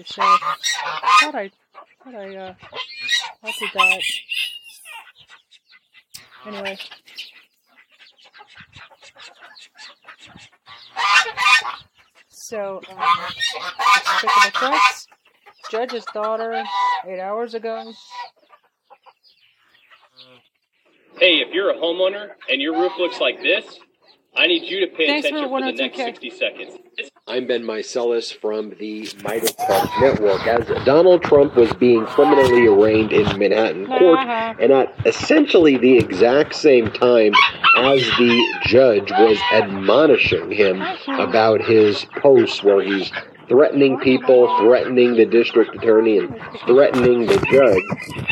I thought I, thought I, uh, thought did that. Anyway. So, um, Threats, Judge's daughter, eight hours ago. Hey, if you're a homeowner and your roof looks like this, I need you to pay Thanks attention for, the next 60 seconds. I'm Ben Meiselas from the Midas Park Network. As Donald Trump was being criminally arraigned in Manhattan court, and at essentially the exact same time as the judge was admonishing him about his posts where he's threatening people, threatening the district attorney, and threatening the judge,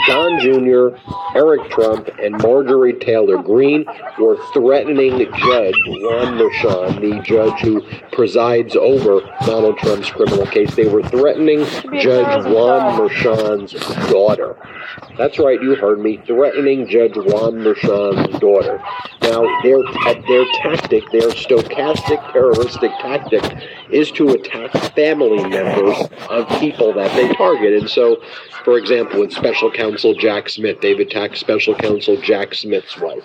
Don Jr., Eric Trump, and Marjorie Taylor Greene were threatening Judge Juan Merchan, the judge who presides over Donald Trump's criminal case. They were threatening Judge Juan. Merchan's daughter. That's right, you heard me. Threatening Judge Juan Merchan's daughter. Now, their their tactic, their stochastic terroristic tactic, is to attack family members of people that they target. And so, for example, with Special Counsel Jack Smith, they've attacked Special Counsel Jack Smith's wife.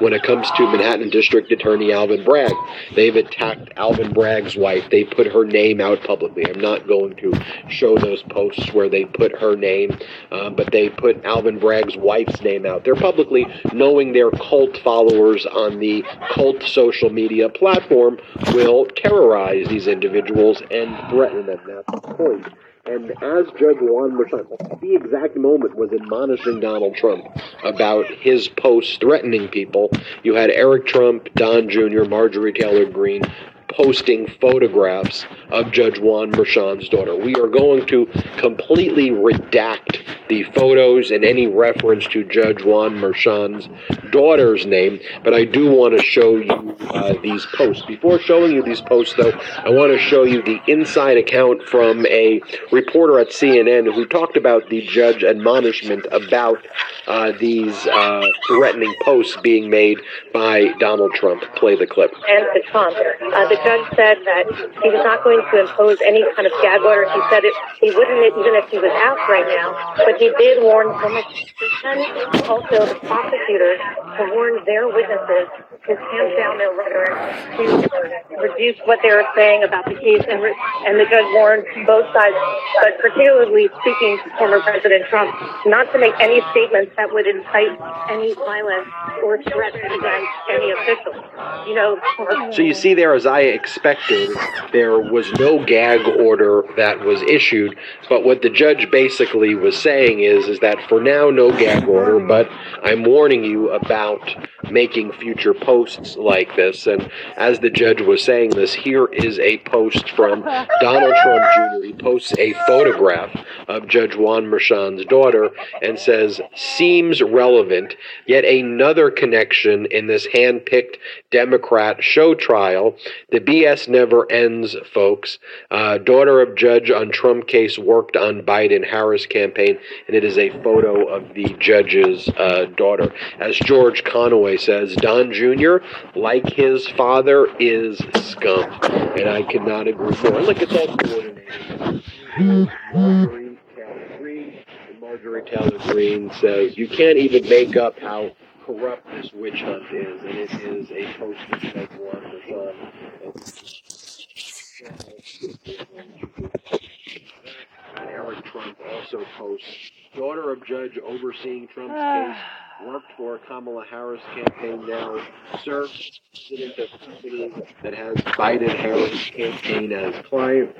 When it comes to Manhattan District Attorney Alvin Bragg, they've attacked Alvin Bragg's wife. They put her name out publicly. I'm not going to show those posts where they put her name, uh, but they put Alvin Bragg's wife's name out there publicly, knowing their cult followers on the cult social media platform will terrorize these individuals and threaten them. That's the point. And as Judge Juan Merchan, the exact moment, was admonishing Donald Trump about his posts threatening people, you had Eric Trump, Don Jr., Marjorie Taylor Greene posting photographs of Judge Juan Merchan's daughter. We are going to completely redact the photos and any reference to Judge Juan Merchan's daughter's name, but I do want to show you uh, these posts. Before showing you these posts, though, I want to show you the inside account from a reporter at CNN who talked about the judge admonishment about uh, these uh, threatening posts being made by Donald Trump. Play the clip. and to Trump. Uh, the judge said that he was not going to impose any kind of gag order. He said it, he wouldn't even if he was out right now. But he did warn former and also the prosecutors to warn their witnesses to tamp down their rhetoric, to reduce what they were saying about the case. And, re- and the judge warned both sides, but particularly speaking to former President Trump, not to make any statements that would incite any violence or threats against any official. You know, So you see there, as I expected, there was no gag order that was issued. But what the judge basically was saying is, is that for now, no gag order. But I'm warning you about making future posts like this. And as the judge was saying this, here is a post from Donald Trump Jr. He posts a photograph of Judge Juan Merchan's daughter and says, "Seems relevant. Yet another connection in this hand-picked Democrat show trial. The BS never ends, folks. Uh, daughter of judge on Trump case worked on Biden-Harris campaign, and it is a photo of the judge's uh, daughter. As George Conway says, Don Jr., like his father, is scum, and I could not agree more. Look, it's all coordinated. Marjorie Taylor Greene, and says you can't even make up how corrupt this witch hunt is, and it is a post of uh, Judge Juan Merchan. Eric Trump also posts daughter of judge overseeing Trump's ah. case worked for Kamala Harris campaign now serves president of company that has Biden Harris campaign as client.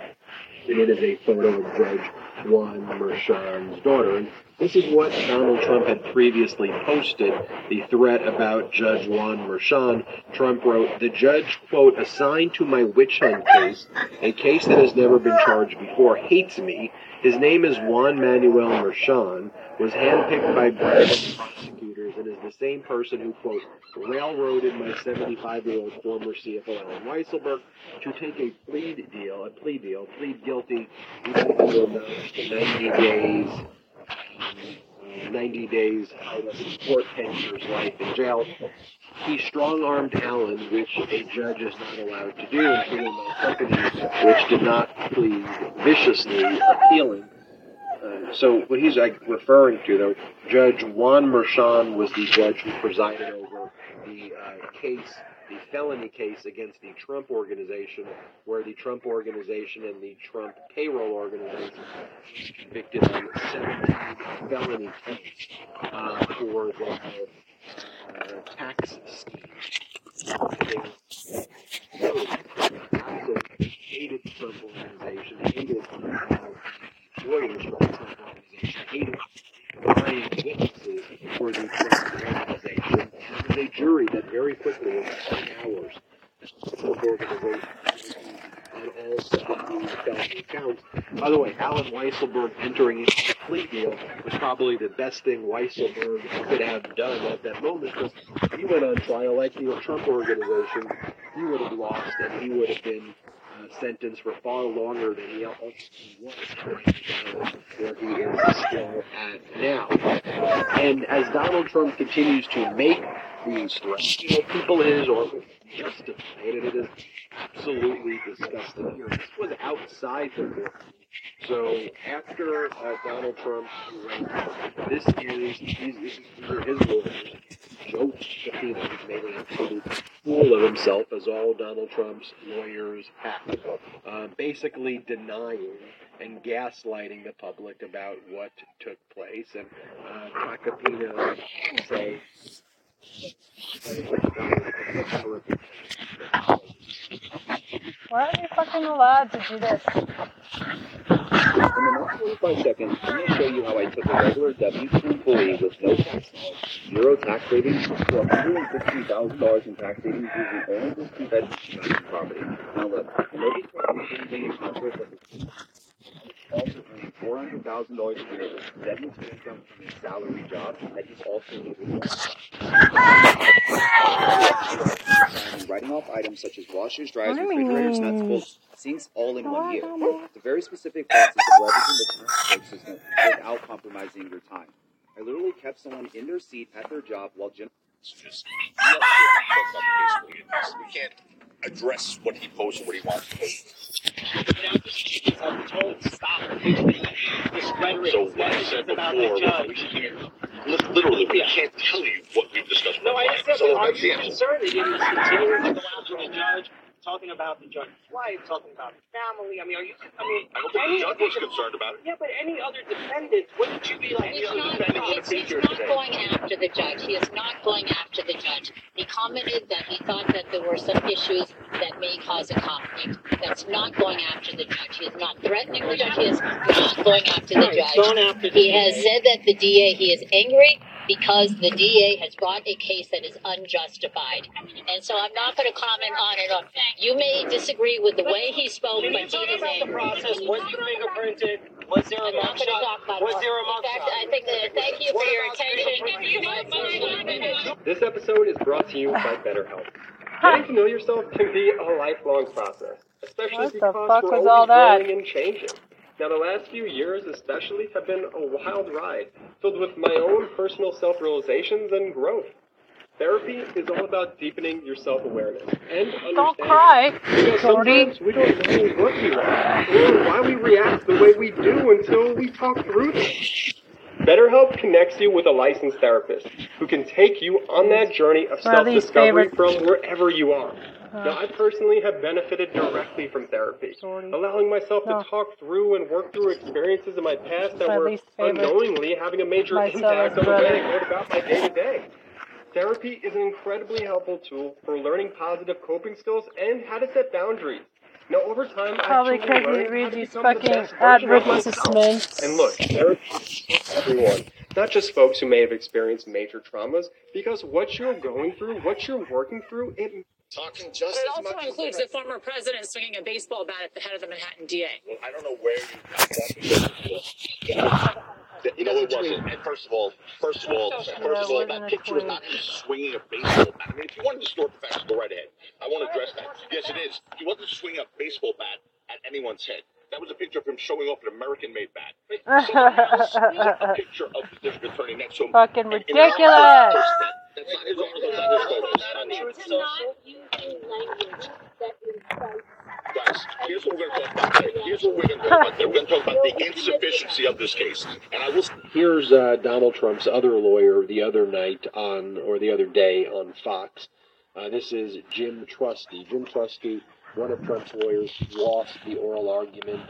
It is a photo of Judge Juan Merchan's daughter. And this is what Donald Trump had previously posted, the threat about Judge Juan Merchan. Trump wrote, The judge, quote, assigned to my witch hunt case, a case that has never been charged before, hates me. His name is Juan Manuel Merchan, was handpicked by and is the same person who, quote, railroaded my 75-year-old former CFO Allen Weisselberg to take a plea deal, a plea deal, plead guilty, to amount to 90 days. Um, 90 days or 10 years life in jail. He strong-armed Allen, which a judge is not allowed to do, including criminal company, which did not plead viciously appealing. So what he's like referring to, though, Judge Juan Merchan was the judge who presided over the uh, case, the felony case against the Trump organization, where the Trump organization and the Trump payroll organization convicted on 17 felony counts uh, for the uh, tax scheme. They hated the Trump organization, hated uh, lawyers from the Trump organization, hated lying witnesses for the Trump organization. And there was a jury that very quickly, in 10 hours, the Trump organization on all 17 felony counts. By the way, Allen Weisselberg entering into the plea deal was probably the best thing Weisselberg could have done at that moment because he went on trial like the Trump organization. He would have lost and he would have been uh, sentenced for far longer than he ultimately was, where he is still at now. And as Donald Trump continues to make these threats, you know, people his orbit justify it, it is absolutely disgusting. Know, this was outside the court. So after uh, Donald Trump, this is these, are his lawyers. Joe Shapiro has made an absolute fool of himself, as all Donald Trump's lawyers have, uh, basically denying and gaslighting the public about what took place. And uh, say. Why are you fucking allowed to do this? In the next 45 seconds, I'm going to show you how I took a regular W-2 employee with no tax zero tax savings, $160,000 in tax savings using only this two-bedroom property. Now look, in with the $100,000 a year with seventh income from his salary job that he's also living on. Writing off items such as washers, dryers, refrigerators, nuts, bolts, sinks all in one year. The very specific process of leveraging the tax system without compromising your time. I literally kept someone in their seat at their job while Jim. It's just we can't address what he posts or what he wants to post. So what I said before was we can't literally we can't tell you what we've discussed. with No, I our understand, clients. So but are that's you concerned that you're continuing to go after the judge, talking about the judge's wife, talking about his family? I mean, are you, I mean, I don't think any the judge was concerned about it. Yeah, but any other defendants, wouldn't you be like, He's you not, defending would it's, he's not today? going after the judge. He is not going after the judge. He commented that he thought that there were some issues that may cause a conflict. That's not going after the judge. He is not threatening the judge. He is not going after the judge. going after He has said that the DA, he is angry because the DA has brought a case that is unjustified. And so I'm not going to comment on it. You may disagree with the way he spoke, but he is about the angry. process? Was you fingerprinted? Was there a I'm not going to talk mugshot? about Was it. there a In fact, mugshot? I think that, thank you for your attention. This episode is brought to you by BetterHelp. Getting to know yourself can be a lifelong process, especially What the because fuck we're was always all that? growing and changing. Now, the last few years, especially, have been a wild ride, filled with my own personal self-realizations and growth. Therapy is all about deepening your self-awareness and understanding. Don't cry, Because sometimes we don't know what we want or why we react the way we do until we talk through things. BetterHelp connects you with a licensed therapist who can take you on that journey of these self-discovery from wherever you are. Now, I personally have benefited directly from therapy, allowing myself to talk through and work through experiences in my past that were unknowingly having a major impact on the way I go about my day-to-day. Therapy is an incredibly helpful tool for learning positive coping skills and how to set boundaries. Now, over time, Probably I've because he learned how to these become fucking best version of myself. advertisements. And look, therapy is for everyone, not just folks who may have experienced major traumas, because what you're going through, what you're working through, it Talking just It as also much includes as the former president swinging a baseball bat at the head of the Manhattan DA. Well, I don't know where you got that because you know it wasn't. And first of all, first of all, first of all, that picture was tweet. not him swinging a baseball bat. I mean, if you want to distort the facts, go right ahead. I want to address that. Yes, it is. He wasn't swinging a baseball bat at anyone's head. That was a picture of him showing off an American-made bat. Someone else took a picture of the district attorney next to him. Fucking and- and ridiculous. That, that's not his article, that's not his photos. To not using language that incites Guys, here's what we're going to talk about. Here's what we're going to talk about. We're going to talk about the insufficiency of this case. And I will Here's uh, Donald Trump's other lawyer the other night on, or the other day on Fox. Uh, this is Jim Trusty. Jim Trusty, one of Trump's lawyers, lost the oral argument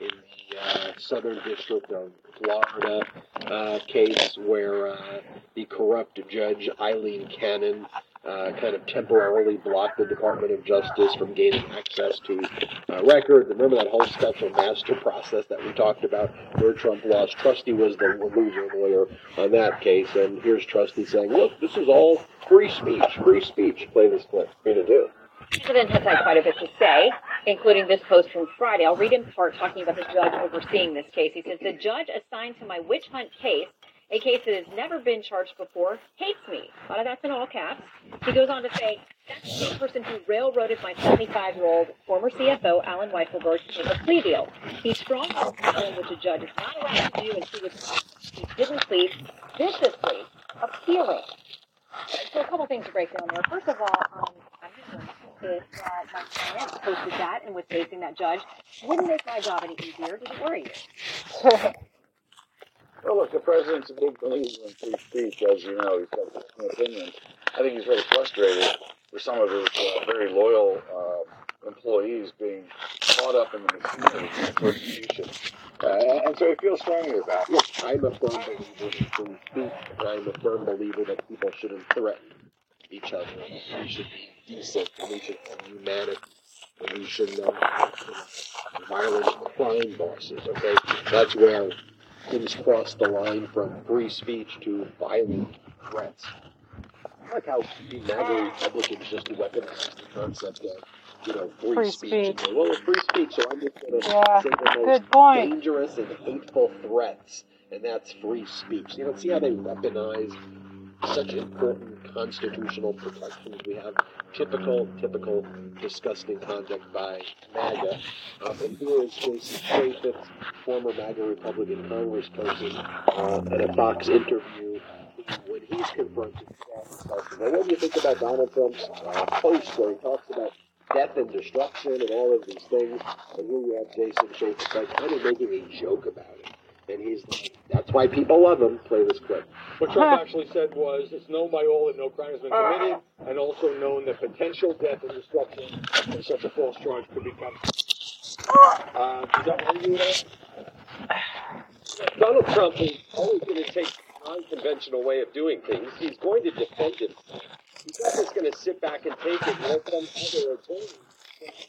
in the uh, Southern District of Florida uh, case where uh, the corrupt judge Aileen Cannon uh, kind of temporarily blocked the Department of Justice from gaining access to uh, records. Remember that whole special master process that we talked about where Trump lost? Trusty was the loser lawyer on that case, and here's Trusty saying, "Look, this is all free speech. Free speech." Play this clip. Me to do. The president has had quite a bit to say, including this post from Friday. I'll read in part talking about the judge overseeing this case. He says, The judge assigned to my witch hunt case, a case that has never been charged before, hates me. A lot of that's in all caps. He goes on to say, That's the person who railroaded my 75 year old former CFO, Allen Weisselberg, to take a plea deal. He strongly in which a judge is not allowed to do, and he was he didn't plead viciously appealing. So a couple things to break down there. First of all, um, I'm just if uh, my client posted that and was facing that judge wouldn't make my job any easier. Does it worry you? Well, look, the president's a big believer in free speech, as you know. He's got personal opinions. I think he's very frustrated for some of his uh, very loyal uh, employees being caught up in the machinery of persecution. Uh, and so he feels strongly about it. Look, I'm a firm believer in free speech, I'm a firm believer that people shouldn't threaten each other. We should be decent, we should have humanity, we should know violent crime bosses, okay? That's where things cross the line from free speech to violent threats. I like how the MAGA Republicans just weaponize the concept of, uh, you know, free, Free speech. speech. go, well, it's free speech, so I'm just going to Yeah, say the most point. dangerous and hateful threats, and that's free speech. You know, see how they weaponize such important constitutional protections we have. Typical, typical disgusting conduct by MAGA. Um, and here is Jason Chaffetz, former MAGA Republican congressperson, uh, at a Fox interview. When he's confronted, says, well, what do you think about Donald Trump's uh, post where he talks about death and destruction and all of these things? And here you have Jason Chaffetz like kind of making a joke about it. And he's like, that's why people love him. Play this clip. What Trump actually said was, it's known by all that no crime has been committed, and also known that potential death and destruction from such a false charge could become. Uh, does that worry you at? Donald Trump is always going to take a non-conventional way of doing things. He's going to defend himself. He's not just going to sit back and take it and let some other attorney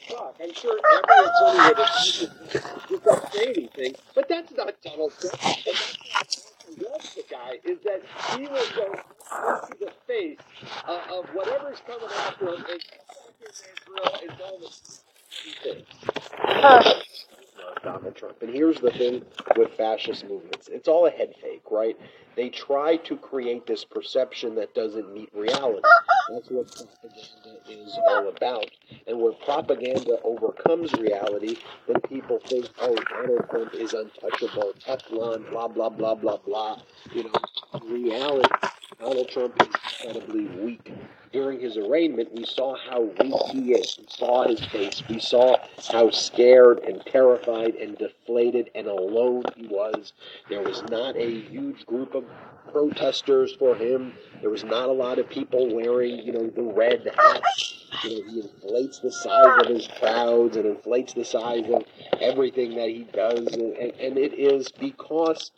talk. I'm sure every attorney would have just don't say anything, but that's not Donald Trump. And that's the guy is that he will go into the face uh, of whatever's coming after him and Israel and all the Donald Trump. And here's the thing with fascist movements it's all a head fake, right? They try to create this perception that doesn't meet reality. That's what propaganda is all about. And where propaganda overcomes reality, then people think, oh, Donald Trump is untouchable, Teflon, blah, blah, blah, blah, blah. You know, reality, Donald Trump is incredibly weak. During his arraignment, we saw how weak he is. We saw his face. We saw how scared and terrified and deflated and alone he was. There was not a huge group of protesters for him. There was not a lot of people wearing, you know, the red hats. You know, he inflates the size of his crowds and inflates the size of everything that he does. And, and, and it is because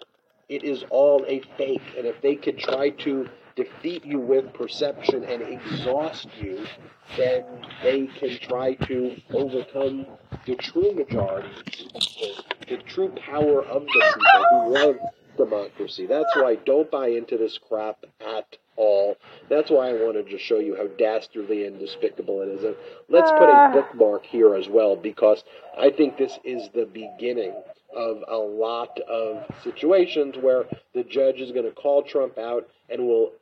it is all a fake. And if they could try to defeat you with perception and exhaust you, then they can try to overcome the true majority, the true power of the people who love democracy. That's why I don't buy into this crap at all. That's why I wanted to show you how dastardly and despicable it is. And let's put a ah. bookmark here as well because I think this is the beginning of a lot of situations where the judge is going to call Trump out and will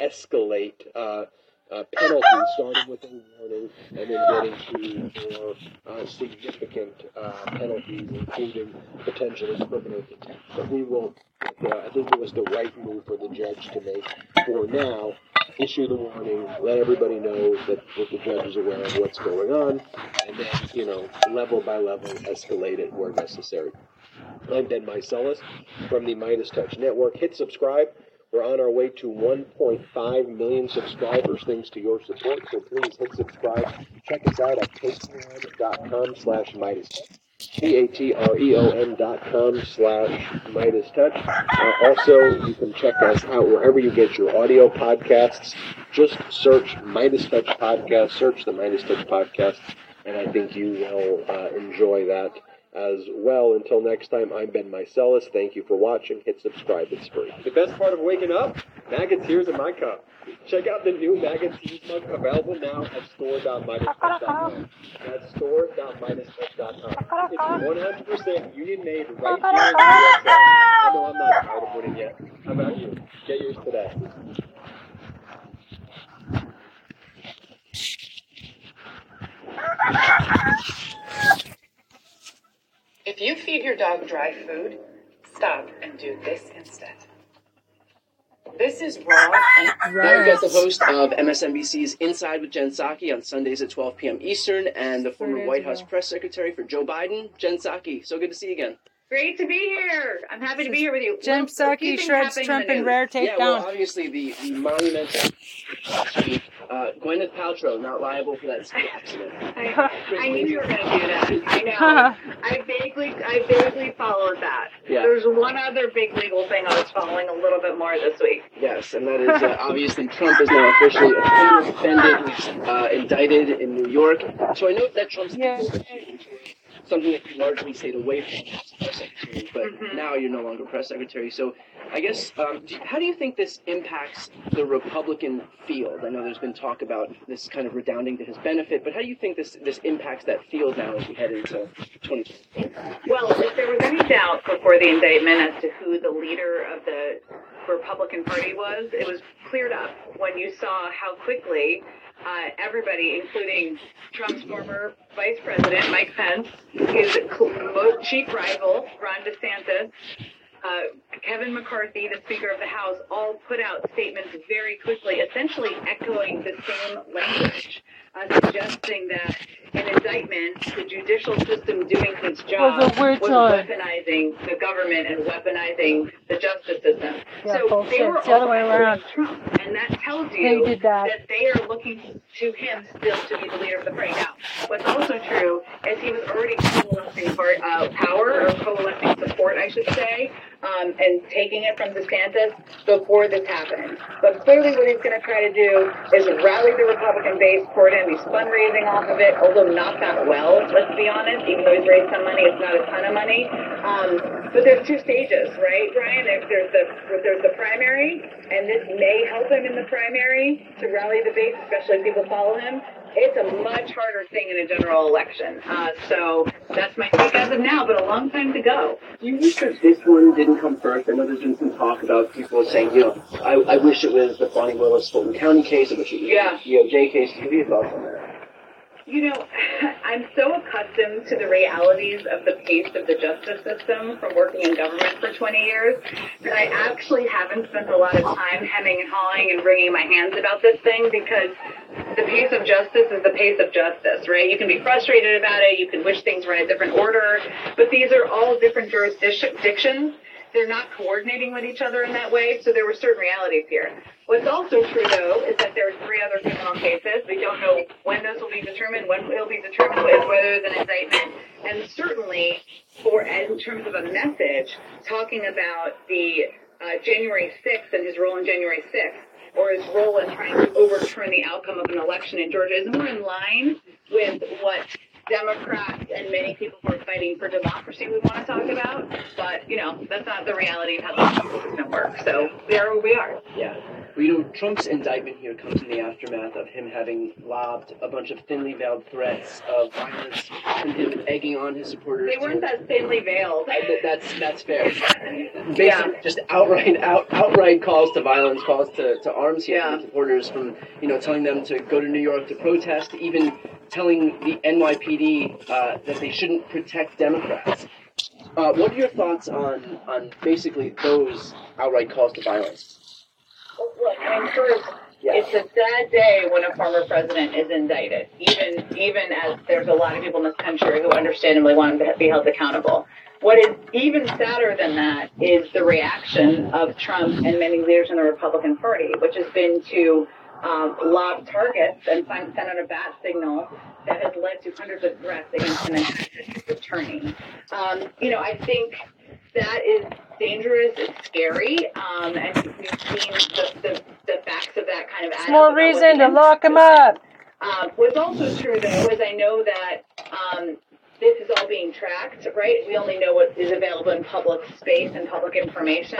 escalate uh, uh, penalties, starting with a warning and then getting to more uh, significant uh, penalties, including potentially criminal contempt. But we will, uh, I think it was the right move for the judge to make for now. Issue the warning, let everybody know that, that the judge is aware of what's going on, and then, you know, level by level escalate it where necessary. I'm Ben Meiselas from the Midas Touch Network. Hit subscribe. We're on our way to 1.5 million subscribers thanks to your support, so please hit subscribe. Check us out at patreon.com slash Midas. P-A-T-R-E-O-N dot com slash Midas Touch. Uh, also, you can check us out wherever you get your audio podcasts. Just search Midas Touch Podcast, search the Midas Touch Podcast, and I think you will uh, enjoy that as well. Until next time, I'm Ben Meiselas. Thank you for watching. Hit subscribe. It's free. The best part of waking up? MAGA Tears in my cup. Check out the new MAGA Tears mug available now at store.midastouch.com. That's store.midastouch.com. It's 100% union made right here in the USA. I know I'm not tired of winning yet. How about you? Get yours today. If you feed your dog dry food, stop and do this instead. This is raw. and- Now we've got the host of MSNBC's Inside with Jen Psaki on Sundays at 12 p.m. Eastern, and the former White House press secretary for Joe Biden, Jen Psaki. So good to see you again. Great to be here. I'm happy to be here with you. Jim Well, a Psaki shreds Trump and the in news. rare yeah, well, obviously the, the monumental uh, Gwyneth Paltrow not liable for that ski accident. I, I knew you were going to do that. I know. I vaguely, I vaguely followed that. Yeah. There's one other big legal thing I was following a little bit more this week. Yes, and that is uh, obviously Trump is now officially a defended, uh, indicted in New York. So I know that Trump's something that you largely stayed away from as press secretary, but now you're no longer press secretary. So I guess um, do, how do you think this impacts the Republican field? I know there's been talk about this kind of redounding to his benefit, but how do you think this this impacts that field now as we head into 2020? Well, if there was any doubt before the indictment as to who the leader of the Republican Party was, it was cleared up when you saw how quickly uh, everybody, including Trump's former vice president, Mike Pence, his chief rival, Ron DeSantis, uh, Kevin McCarthy, the Speaker of the House, all put out statements very quickly, essentially echoing the same language, uh, suggesting that an indictment, the judicial system doing its job, Was was weaponizing the government and weaponizing the justice system. Yeah, so bullshit. they were the other all way around. Trump, and that tells you did that. they are looking to him still to be the leader of the party. Now, what's also true is he was already coalescing part, uh, power or coalescing support, I should say, um, and taking it from DeSantis before this happened. But clearly, what he's going to try to do is rally the Republican base toward him. He's fundraising off of it, although not that well. Let's be honest. Even though he's raised some money, it's not a ton of money. Um, but there's two stages, right, Brian? There's, there's the there's the primary, and this may help him in the primary to rally the base, especially if people follow him. It's a much harder thing in a general election. Uh, so that's my take as of now, but a long time to go. Do you wish that this one didn't come first? I know there's been some talk about people saying, you know, I, I wish it was the Fani Willis Fulton County case. I wish it was Yeah. the DOJ case. What are your thoughts on that? You know, I'm so accustomed to the realities of the pace of the justice system from working in government for 20 years that I actually haven't spent a lot of time hemming and hawing and wringing my hands about this thing because the pace of justice is the pace of justice, right? You can be frustrated about it, you can wish things were in a different order, but these are all different jurisdictions. They're not coordinating with each other in that way, so there were certain realities here. What's also true, though, is that there are three other criminal cases. We don't know when those will be determined, when it'll be determined, whether there's an indictment, and certainly, for in terms of a message, talking about the uh, January 6th and his role in January 6th, or his role in trying to overturn the outcome of an election in Georgia, is more in line with what Democrats and many people who are fighting for democracy we want to talk about. But, you know, that's not the reality of how the system works. So there we are. Yeah. Well, you know, Trump's indictment here comes in the aftermath of him having lobbed a bunch of thinly veiled threats of violence and him egging on his supporters. They weren't that thinly veiled. I, that- that's that's fair. basically just outright out outright calls to violence, calls to, to arms here from supporters from you know telling them to go to New York to protest, even telling the NYPD uh, that they shouldn't protect Democrats. Uh, what are your thoughts on on basically those outright calls to violence? Look, I mean, first, it's a sad day when a former president is indicted, even even as there's a lot of people in this country who understandably want him to be held accountable. What is even sadder than that is the reaction of Trump and many leaders in the Republican Party, which has been to um, lob targets and send send out a bat signal that has led to hundreds of threats against him and his attorney. Um, you know, I think that is dangerous. It's scary, um, and we've seen the, the, the facts of that kind of. It's more reason to lock him up. Um, what's also true, though, is I know that um, this is all being tracked, right? We only know what is available in public space and public information.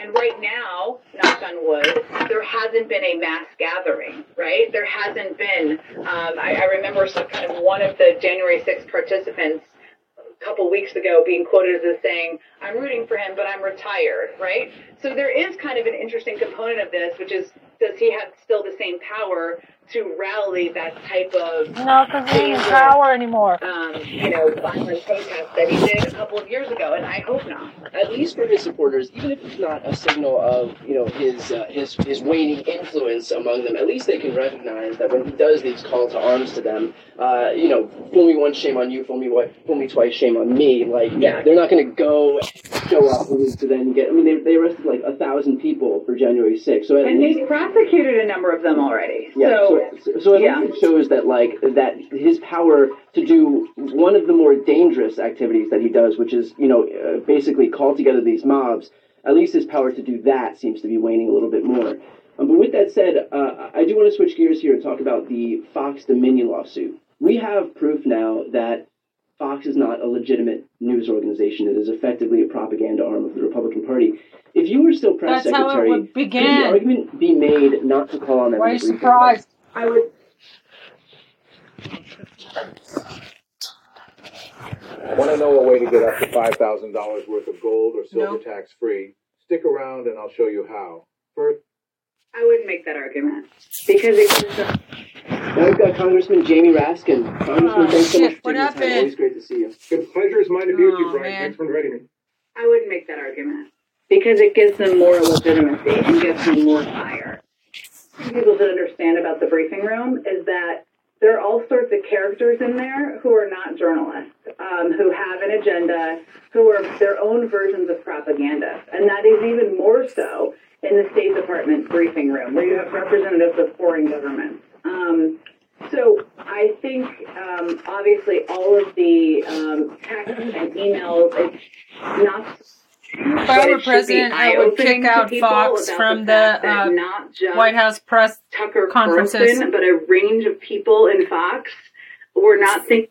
And right now, knock on wood, there hasn't been a mass gathering, right? There hasn't been. Um, I, I remember some kind of one of the January 6th participants couple weeks ago being quoted as saying, I'm rooting for him, but I'm retired, right? So there is kind of an interesting component of this, which is does he have still the same power to rally that type of No, because he ain't in power anymore. um, you know, violent protest that he did a couple of years ago? And I hope not. At least for his supporters, even if it's not a signal of you know his uh, his his waning influence among them, at least they can recognize that when he does these call to arms to them, uh, you know, fool me once, shame on you. Fool me what? Fool me twice, shame on me. Like Yeah. they're not going to go show up to then get. I mean, they, they arrested like a thousand people for January 6th. So at And least he's prosecuted a number of them already. yeah, so, so, so at yeah. least it shows that like that his power to do one of the more dangerous activities that he does, which is you know uh, basically call together these mobs. At least his power to do that seems to be waning a little bit more. Um, but with that said, uh, I do want to switch gears here and talk about the Fox Dominion lawsuit. We have proof now that Fox is not a legitimate news organization. It is effectively a propaganda arm of the Republican Party. If you were still press That's how it secretary, would could the argument be made not to call on them? Why are you surprised? I would. Want to know a way to get up to $5,000 worth of gold or silver Nope. tax free? Stick around and I'll show you how. First, I wouldn't make that argument because it gives them. Now we've got Congressman Jamie Raskin. Congressman, Oh, thanks so much for what taking this time. happened? Always great to see you. good pleasure is mine to be with Oh, you, Brian. man. Thanks for inviting me. I wouldn't make that argument because it gives them more legitimacy and gives them more fire. What people don't understand about the briefing room is that there are all sorts of characters in there who are not journalists, um, who have an agenda, who are their own versions of propaganda. And that is even more so in the State Department briefing room, where you have representatives of foreign governments. Um, so I think, um, obviously, all of the um, texts and emails, it's not. If I were it should be president, I would kick out Fox from the that uh, not just White House press Tucker conferences. Carlson, but a range of people in Fox were not thinking.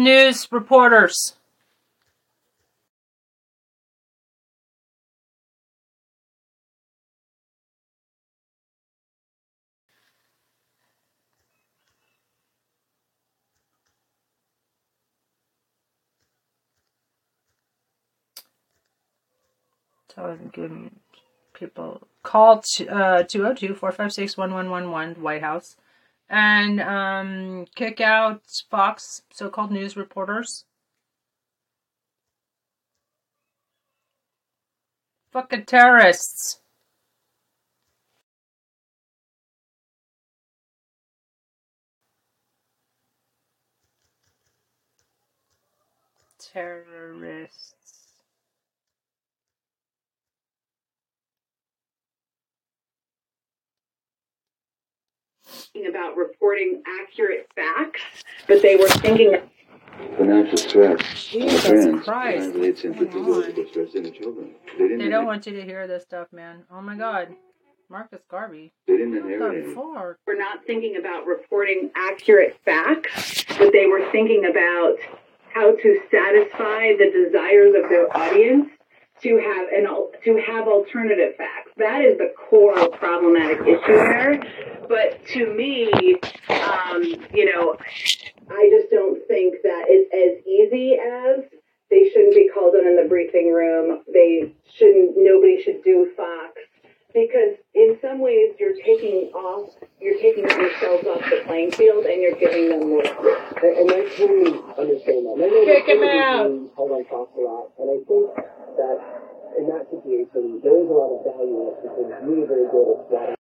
News reporters. Give me people call to uh 202-456-1111 White House and um kick out Fox so-called news reporters. Fucking terrorists. Terrorists. About reporting accurate facts, but they were thinking Financial stress Jesus on parents Christ. translates into Come on. physiological stress in the children. They didn't, They don't want you to hear this stuff, man. Oh my god. Marcus Garvey. they didn't What inherit the it. fuck? were not thinking about reporting accurate facts, but they were thinking about how to satisfy the desires of their audience to have an to have alternative facts. That is the core problematic issue there. But to me, um, you know, I just don't think that it's as easy as they shouldn't be called in in the briefing room. They shouldn't. Nobody should do Fox because in some ways you're taking off, you're taking yourselves off the playing field and you're giving them more. And, and I totally understand that. And I know Kick that him out. Hold on talks a lot, and I think that in that situation there is a lot of value in it because we are very good at swatting